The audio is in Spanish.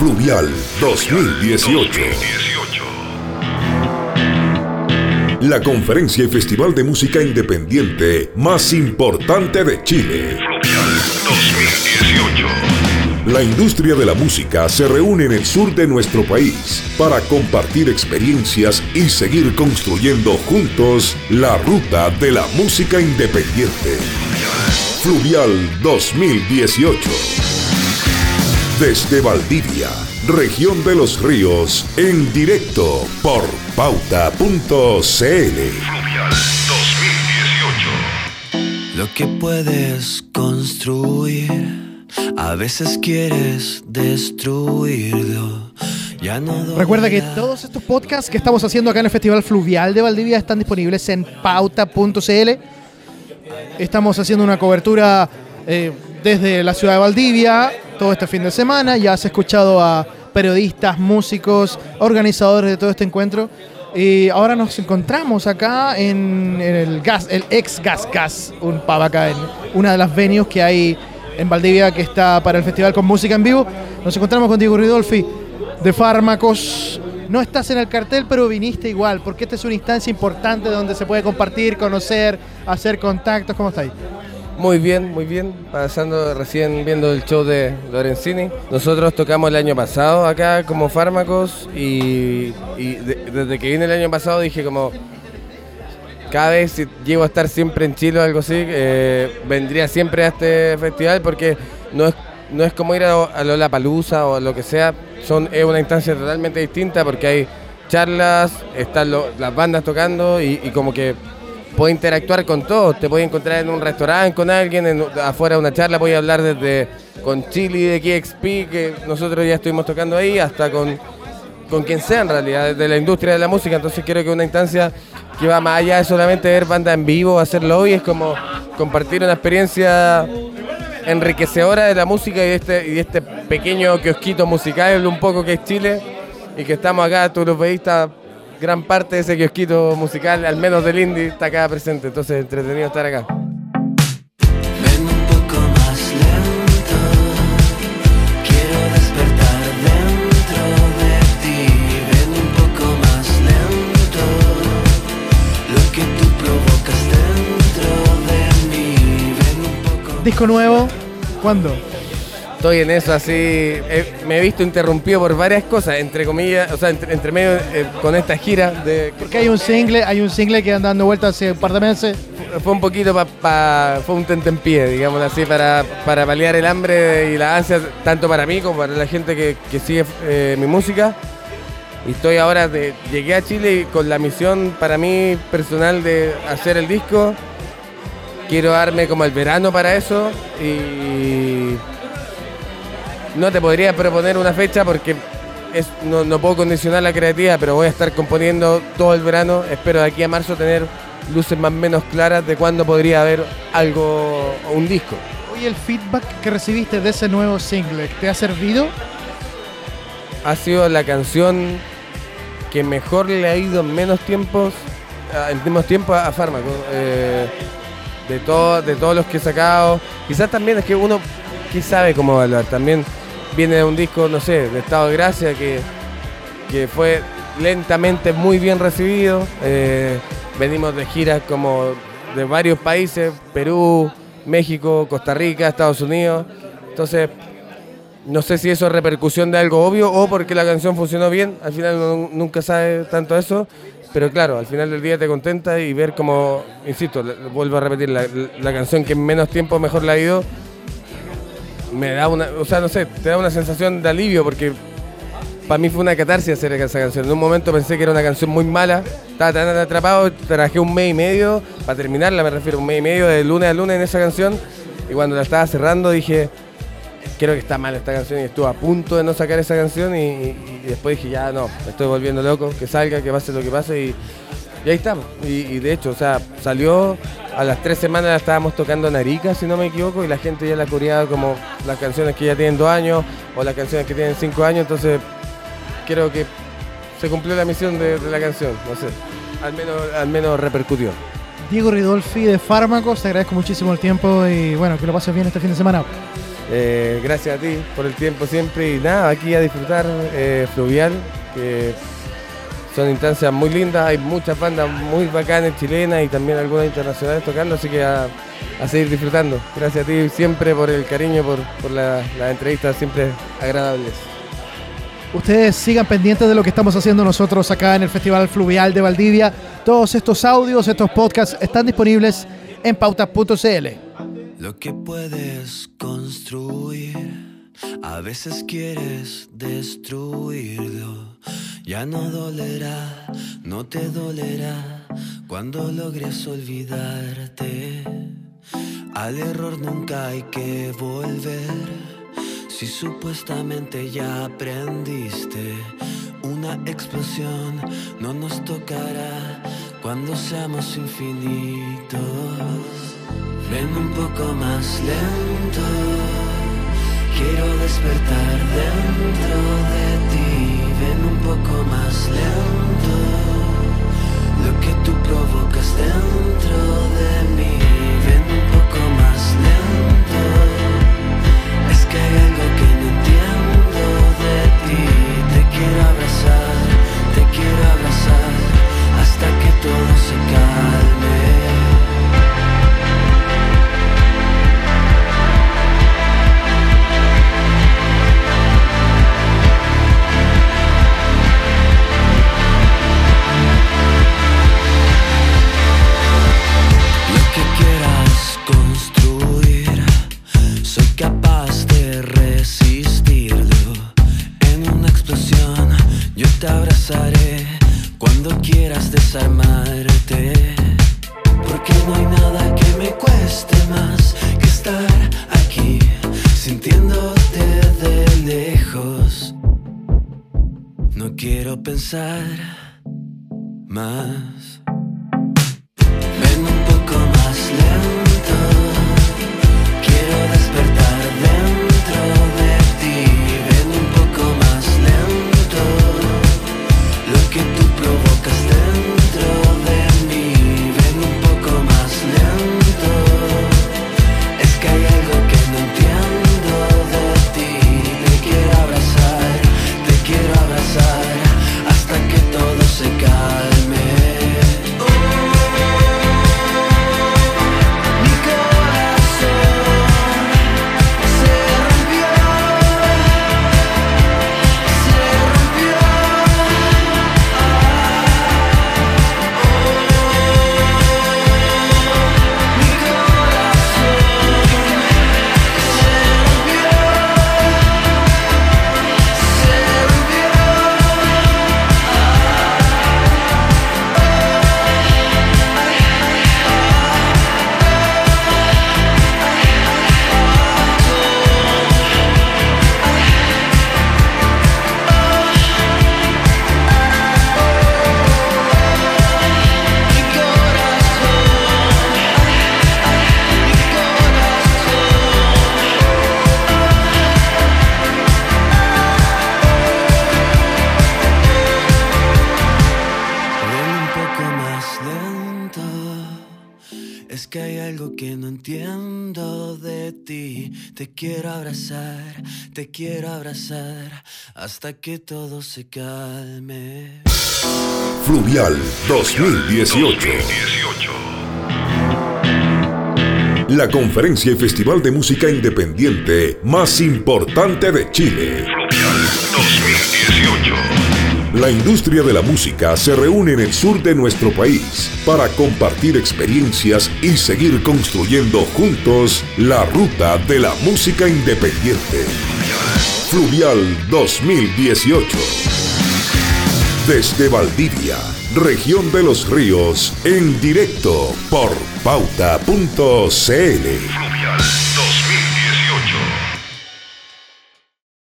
Fluvial 2018. La conferencia y festival de música independiente más importante de Chile. Fluvial 2018. La industria de la música se reúne en el sur de nuestro país para compartir experiencias y seguir construyendo juntos la ruta de la música independiente. Fluvial 2018. Desde Valdivia, región de los ríos, en directo por pauta.cl. Fluvial 2018. Lo que puedes construir, a veces quieres destruirlo. Ya no Recuerda que todos estos podcasts que estamos haciendo acá en el Festival Fluvial de Valdivia están disponibles en pauta.cl. Estamos haciendo una cobertura eh, desde la ciudad de Valdivia todo este fin de semana. Ya has escuchado a periodistas, músicos, organizadores de todo este encuentro. Y ahora nos encontramos acá en, en el gas, el ex Gas Gas, un pub acá en una de las venues que hay en Valdivia que está para el festival con música en vivo. Nos encontramos con Diego Ridolfi de Fármacos. No estás en el cartel, pero viniste igual, porque esta es una instancia importante donde se puede compartir, conocer, hacer contactos. ¿Cómo estáis? Muy bien, muy bien. Pasando recién viendo el show de Lorenzini. Nosotros tocamos el año pasado acá como fármacos y, y de- desde que vine el año pasado dije como cada vez si llego a estar siempre en Chile o algo así, eh, vendría siempre a este festival porque no es, no es como ir a, a Lollapalooza o lo que sea, son, es una instancia totalmente distinta porque hay charlas, están las bandas tocando y como que puedes interactuar con todos, te puedes encontrar en un restaurante con alguien, en- afuera de una charla puedes hablar desde con Chili de KXP, que nosotros ya estuvimos tocando ahí, hasta con con quien sea en realidad, de la industria de la música. Entonces creo que una instancia que va más allá de solamente ver banda en vivo, hacerlo hoy, es como compartir una experiencia enriquecedora de la música y de este, y de este pequeño kiosquito musical un poco que es Chile y que estamos acá, tú los veis, gran parte de ese kiosquito musical, al menos del indie, está acá presente. Entonces entretenido estar acá. Ven un poco más lento. Quiero despertar dentro de ti. Ven un poco más lento. Lo que tú provocas dentro de mí. Ven un poco. Disco nuevo, ¿cuándo? Estoy en eso así, eh, me he visto interrumpido por varias cosas, entre comillas, o sea, entre, entre medio eh, con esta gira de, Porque hay un single, hay un single que anda dando vueltas hace un par de meses. fue un poquito para fue un tentempié, digamos así, para, para paliar el hambre y la ansia, tanto para mí como para la gente que, que sigue eh, mi música. Y estoy ahora, de, llegué a Chile con la misión para mí personal de hacer el disco. Quiero darme como el verano para eso y no te podría proponer una fecha porque es, no, no puedo condicionar la creatividad, pero voy a estar componiendo todo el verano. Espero de aquí a marzo tener luces más o menos claras de cuándo podría haber algo, un disco. Oye, el feedback que recibiste de ese nuevo single, ¿te ha servido? Ha sido la canción que mejor le ha ido en menos tiempos, ah, en menos tiempo a, Fármaco. Eh, de, todo, de todos los que he sacado. Quizás también es que uno, ¿qué sabe cómo evaluar? También viene de un disco, no sé, de Estado de Gracia que, que fue lentamente muy bien recibido. Eh, venimos de giras como de varios países, Perú, México, Costa Rica, Estados Unidos. Entonces, no sé si eso es repercusión de algo obvio o porque la canción funcionó bien. Al final uno nunca sabe tanto eso. Pero claro, al final del día te contenta y ver como, insisto, vuelvo a repetir, la, la canción que en menos tiempo mejor la ha ido, me da una, o sea, no sé, te da una sensación de alivio porque para mí fue una catarsis hacer esa canción. En un momento pensé que era una canción muy mala, estaba tan atrapado, trabajé un mes y medio, para terminarla me refiero, un mes y medio de lunes a lunes en esa canción, y cuando la estaba cerrando dije, creo que está mal esta canción y estuve a punto de no sacar esa canción y, después dije, ya no, me estoy volviendo loco, que salga, que pase lo que pase y, y ahí estamos. Y, y de hecho, o sea, salió, a las tres semanas estábamos tocando en Arica, si no me equivoco, y la gente ya la coreaba como las canciones que ya tienen dos años o las canciones que tienen cinco años, entonces creo que se cumplió la misión de, de la canción, no sé, al menos, al menos repercutió. Diego Ridolfi de Fármacos, te agradezco muchísimo el tiempo y bueno, que lo pases bien este fin de semana. Eh, gracias a ti por el tiempo siempre y nada, aquí a disfrutar eh, Fluvial, que son instancias muy lindas, hay muchas bandas muy bacanas chilenas y también algunas internacionales tocando, así que a, a seguir disfrutando. Gracias a ti siempre por el cariño, por, por la- las entrevistas siempre agradables. Ustedes sigan pendientes de lo que estamos haciendo nosotros acá en el Festival Fluvial de Valdivia. Todos estos audios, estos podcasts están disponibles en pauta.cl. Lo que puedes construir, a veces quieres destruirlo. Ya no dolerá, no te dolerá cuando logres olvidarte. Al error nunca hay que volver. Si supuestamente ya aprendiste, una explosión no nos tocará cuando seamos infinitos. Ven un poco más lento, quiero despertar dentro de ti. Ven un poco más lento, lo que tú provocas dentro de mí. Ven un poco más lento, es que quieras desarmarte. Porque no hay nada que me cueste más que estar aquí, sintiéndote de lejos. No quiero pensar más. Es que hay algo que no entiendo de ti. Te quiero abrazar, te quiero abrazar hasta que todo se calme. Fluvial 2018. 2018. La conferencia y festival de música independiente más importante de Chile. Fluvial 2018. La industria de la música se reúne en el sur de nuestro país para compartir experiencias y seguir construyendo juntos la ruta de la música independiente. Fluvial 2018. Desde Valdivia, región de los ríos, en directo por pauta.cl.